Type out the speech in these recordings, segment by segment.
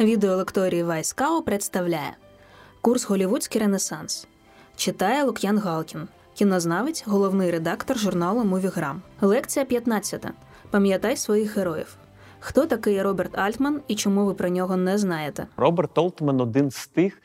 Відеолекторії Вайскау представляє курс Голівудський Ренесанс. Читає Лук'ян Галкін, кінознавець, головний редактор журналу Мувіграм. Лекція 15. Пам'ятай своїх героїв. Хто такий Роберт Альтман і чому ви про нього не знаєте? Роберт Олтман один з тих, е,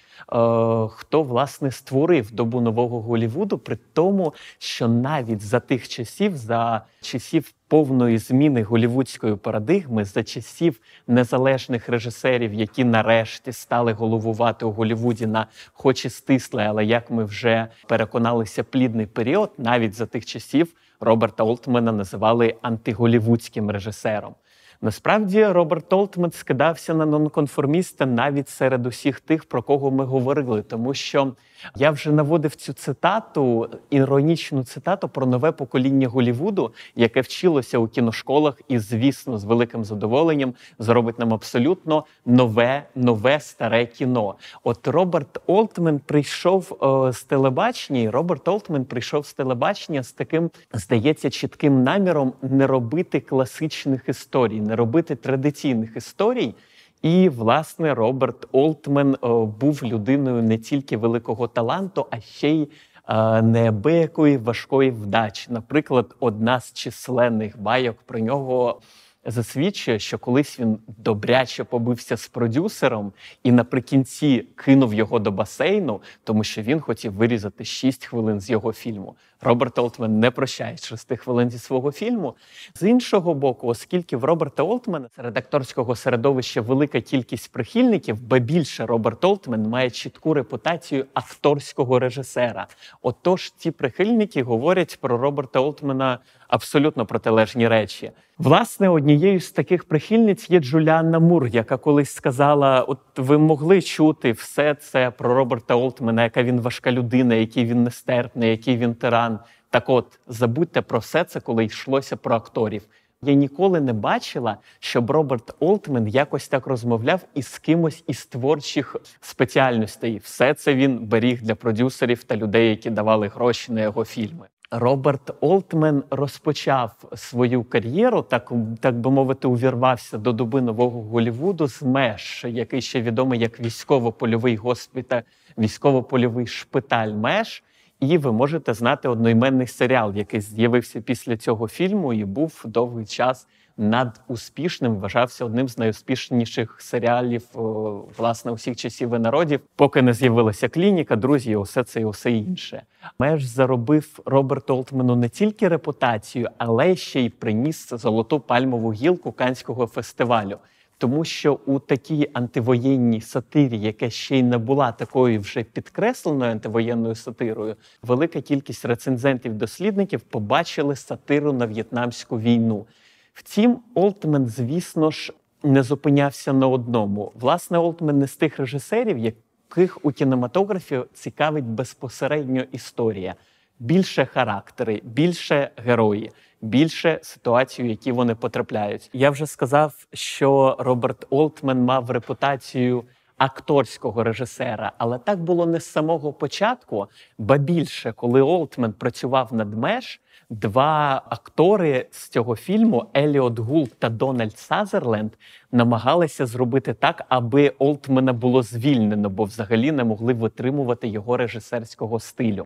хто власне створив добу нового Голівуду, при тому, що навіть за тих часів, за часів повної зміни голівудської парадигми, за часів незалежних режисерів, які нарешті стали головувати у Голівуді на хоч і стисле, але як ми вже переконалися, плідний період, навіть за тих часів Роберта Олтмана називали антиголівудським режисером. Насправді Роберт Олтман скидався на нонконформіста навіть серед усіх тих, про кого ми говорили, тому що я вже наводив цю цитату, іронічну цитату про нове покоління Голівуду, яке вчилося у кіношколах, і, звісно, з великим задоволенням зробить нам абсолютно нове, нове старе кіно. От Роберт Олтмен прийшов о, з телебачення, і Роберт Олтмен прийшов з телебачення з таким, здається, чітким наміром не робити класичних історій, не робити традиційних історій. І, власне, Роберт Олтмен був людиною не тільки великого таланту, а ще й е, неабиякої важкої вдачі. Наприклад, одна з численних байок про нього засвідчує, що колись він добряче побився з продюсером і наприкінці кинув його до басейну, тому що він хотів вирізати 6 хвилин з його фільму. Роберт Олтмен не прощає 6 хвилин зі свого фільму. З іншого боку, оскільки в Роберта Олтмена серед акторського середовища велика кількість прихильників, ба більше Роберт Олтмен має чітку репутацію акторського режисера. Отож, ці прихильники говорять про Роберта Олтмена абсолютно протилежні речі. Власне, однією з таких прихильниць є Джуліанна Мур, яка колись сказала: От ви могли чути все це про Роберта Олтмена, яка він важка людина, який він нестерпний, який він тиран. Так, от забудьте про все це, коли йшлося про акторів. Я ніколи не бачила, щоб Роберт Олтмен якось так розмовляв із кимось із творчих спеціальностей. Все це він беріг для продюсерів та людей, які давали гроші на його фільми. Роберт Олтмен розпочав свою кар'єру, так так би мовити, увірвався до доби нового Голівуду з меж, який ще відомий як військово-польовий госпіталь, військово-польовий шпиталь меж. І ви можете знати одноіменний серіал, який з'явився після цього фільму і був довгий час надуспішним. Вважався одним з найуспішніших серіалів власне усіх часів і народів, поки не з'явилася клініка, друзі, усе це і усе інше. Меж заробив Роберт Олтмену не тільки репутацію, але ще й приніс золоту пальмову гілку канського фестивалю. Тому що у такій антивоєнній сатирі, яка ще й не була такою вже підкресленою антивоєнною сатирою, велика кількість рецензентів-дослідників побачили сатиру на в'єтнамську війну. Втім, Олтмен, звісно ж, не зупинявся на одному. Власне, Олтмен не з тих режисерів, яких у кінематографі цікавить безпосередньо історія. Більше характери, більше герої, більше ситуацій, в які вони потрапляють. Я вже сказав, що Роберт Олтмен мав репутацію акторського режисера, але так було не з самого початку, ба більше, коли Олтмен працював над меж, два актори з цього фільму Еліот Гулт та Дональд Сазерленд намагалися зробити так, аби Олтмена було звільнено, бо взагалі не могли витримувати його режисерського стилю.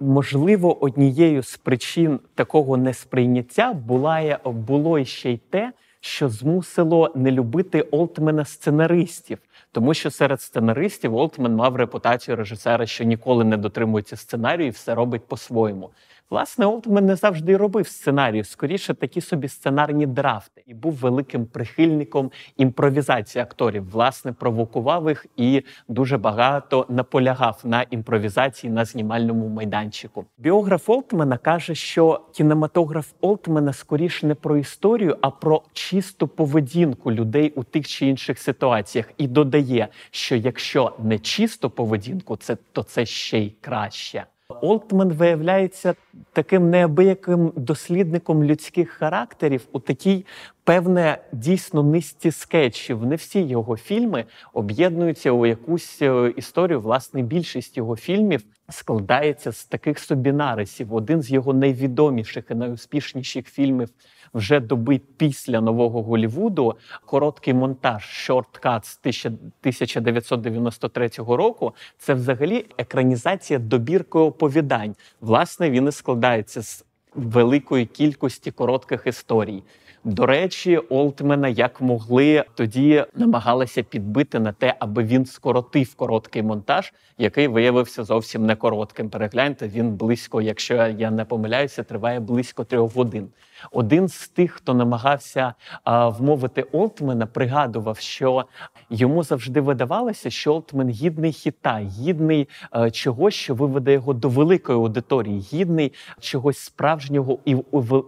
Можливо, однією з причин такого несприйняття була було ще й те, що змусило не любити Олтмена сценаристів, тому що серед сценаристів Олтмен мав репутацію режисера, що ніколи не дотримується сценарію і все робить по-своєму. Власне, Олтмен не завжди робив сценарію, скоріше такі собі сценарні драфти, і був великим прихильником імпровізації акторів. Власне, провокував їх і дуже багато наполягав на імпровізації на знімальному майданчику. Біограф Олтмена каже, що кінематограф Олтмена скоріше не про історію, а про чисту поведінку людей у тих чи інших ситуаціях, і додає, що якщо не чисту поведінку, це то це ще й краще. Олтман виявляється таким неабияким дослідником людських характерів у такій певне дійсно низці скетчів. Не всі його фільми об'єднуються у якусь е, історію. Власне, більшість його фільмів складається з таких собі нарисів. Один з його найвідоміших і найуспішніших фільмів вже доби після нового Голівуду короткий монтаж «Short з 1993 року. Це взагалі екранізація добірки оповідань. Власне, він і складається з великої кількості коротких історій. До речі, Олтмена як могли тоді намагалися підбити на те, аби він скоротив короткий монтаж, який виявився зовсім не коротким. Перегляньте, він близько, якщо я не помиляюся, триває близько трьох годин. Один з тих, хто намагався а, вмовити Олтмена, пригадував, що йому завжди видавалося, що Олтмен гідний хіта, гідний а, чогось, що виведе його до великої аудиторії, гідний чогось справжнього і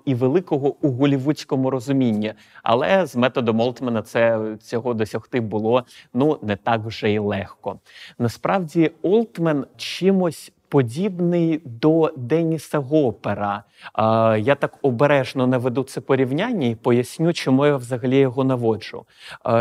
і великого у голівудському розумінні. Але з методом Олтмена це цього досягти було ну не так вже й легко. Насправді, Олтмен чимось подібний до Деніса Гопера. Я так обережно наведу це порівняння і поясню, чому я взагалі його наводжу.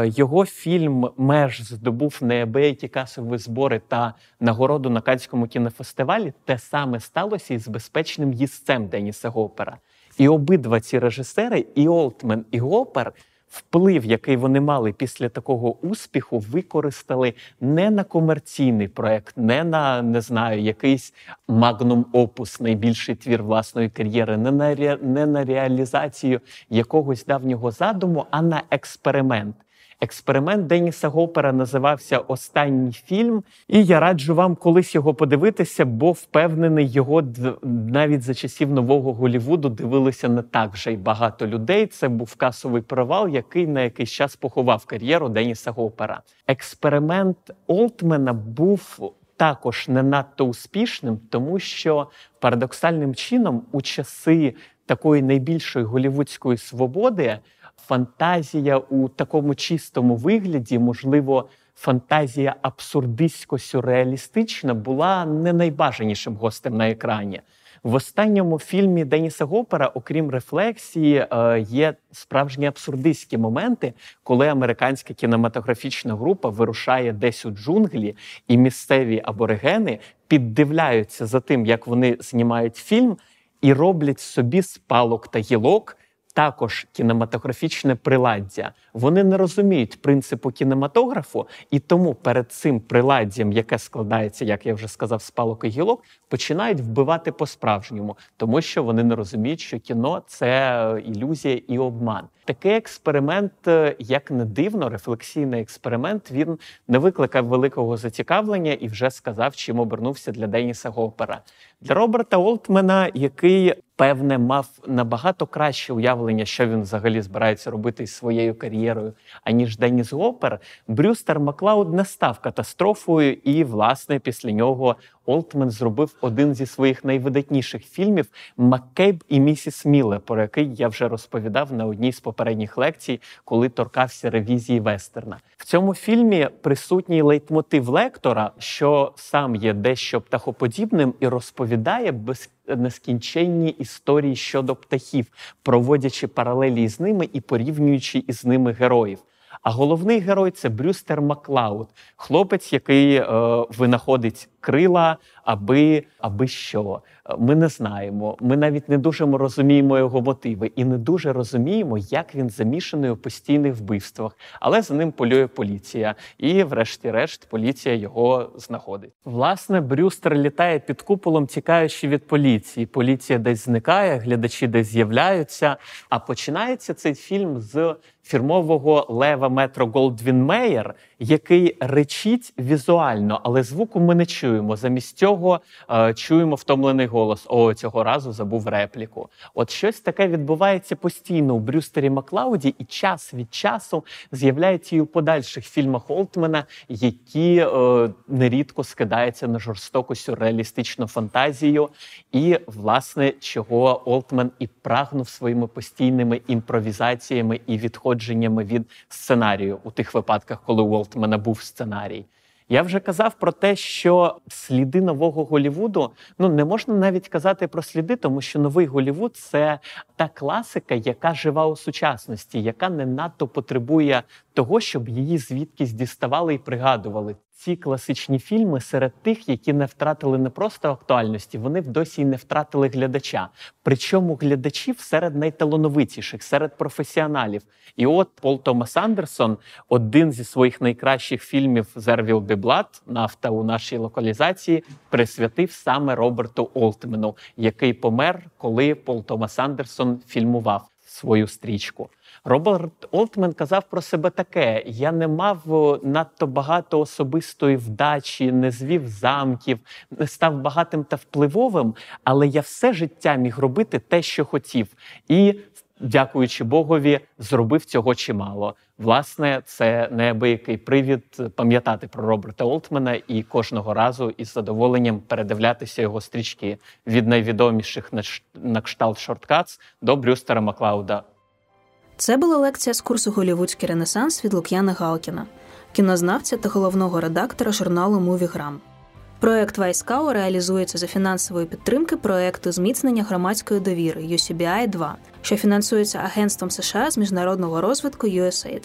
Його фільм Меж здобув неабиякі касові збори та нагороду на Канському кінофестивалі. Те саме сталося із безпечним їстцем Деніса Гопера. І обидва ці режисери, і Олтмен, і Гопер – вплив, який вони мали після такого успіху, використали не на комерційний проект, не на не знаю, якийсь магнум опус, найбільший твір власної кар'єри, не на не на реалізацію якогось давнього задуму, а на експеримент. Експеримент Деніса Гопера називався Останній фільм, і я раджу вам колись його подивитися, бо впевнений, його навіть за часів нового Голівуду дивилися не так вже й багато людей. Це був касовий провал, який на якийсь час поховав кар'єру Деніса Гопера. Експеримент Олтмена був. Також не надто успішним, тому що парадоксальним чином у часи такої найбільшої голівудської свободи фантазія у такому чистому вигляді, можливо, фантазія абсурдистсько-сюрреалістична була не найбажанішим гостем на екрані. В останньому фільмі Деніса Гопера, окрім рефлексії, е, є справжні абсурдистські моменти, коли американська кінематографічна група вирушає десь у джунглі, і місцеві аборигени піддивляються за тим, як вони знімають фільм, і роблять собі з палок та гілок також кінематографічне приладдя. Вони не розуміють принципу кінематографу, і тому перед цим приладдям, яке складається, як я вже сказав, з палок і гілок, починають вбивати по-справжньому, тому що вони не розуміють, що кіно це ілюзія і обман. Такий експеримент, е, як не дивно, рефлексійний експеримент, він не викликав великого зацікавлення і вже сказав, чим обернувся для Деніса Гопера. Для Роберта Олтмена, який певне мав набагато краще уявлення, що він взагалі збирається робити із своєю кар'єрою, аніж Деніс Гопер, Брюстер Маклауд не став катастрофою, і, власне, після нього Олтмен зробив один зі своїх найвидатніших фільмів Маккейб і місіс Міле, про який я вже розповідав на одній з попередніх лекцій, коли торкався ревізії Вестерна. В цьому фільмі присутній лейтмотив лектора, що сам є дещо птахоподібним і розповідає без нескінченні історії щодо птахів, проводячи паралелі з ними і порівнюючи із ними героїв. А головний герой це Брюстер Маклауд, хлопець, який е, винаходить крила, аби аби що. Ми не знаємо. Ми навіть не дуже розуміємо його мотиви і не дуже розуміємо, як він замішаний у постійних вбивствах. Але за ним полює поліція, і, врешті-решт, поліція його знаходить. Власне, Брюстер літає під куполом, тікаючи від поліції. Поліція десь зникає, глядачі десь з'являються. А починається цей фільм з фірмового лева метро Голдвін Мейер, який речить візуально, але звуку ми не чуємо. Замість цього е, чуємо втомлений голос. О, цього разу забув репліку. От щось таке відбувається постійно у Брюстері Маклауді, і час від часу з'являється і у подальших фільмах Олтмена, які е, нерідко скидаються на жорстоку сюрреалістичну фантазію, і власне чого Олтмен і прагнув своїми постійними імпровізаціями і відходженнями від сценарію у тих випадках, коли Уолт в мене був сценарій. Я вже казав про те, що сліди нового Голівуду ну не можна навіть казати про сліди, тому що новий Голівуд це та класика, яка жива у сучасності, яка не надто потребує того, щоб її звідкись діставали і пригадували. Ці класичні фільми серед тих, які не втратили не просто актуальності, вони досі й не втратили глядача. Причому глядачів серед найталановитіших, серед професіоналів. І от Пол Томас Андерсон, один зі своїх найкращих фільмів Зервіл Біблат, нафта у нашій локалізації, присвятив саме Роберту Олтмену, який помер, коли Пол Томас Андерсон фільмував свою стрічку. Роберт Олтмен казав про себе таке: я не мав надто багато особистої вдачі, не звів замків, не став багатим та впливовим, але я все життя міг робити те, що хотів, і, дякуючи Богові, зробив цього чимало. Власне, це неабиякий привід пам'ятати про Роберта Олтмена і кожного разу із задоволенням передивлятися його стрічки від найвідоміших на кшталт шорткац до Брюстера Маклауда. Це була лекція з курсу Голівудський Ренесанс від Лук'яна Галкіна, кінознавця та головного редактора журналу Мувіграм. Проект Вайскау реалізується за фінансової підтримки проекту зміцнення громадської довіри UCBI 2 що фінансується Агентством США з міжнародного розвитку USAID.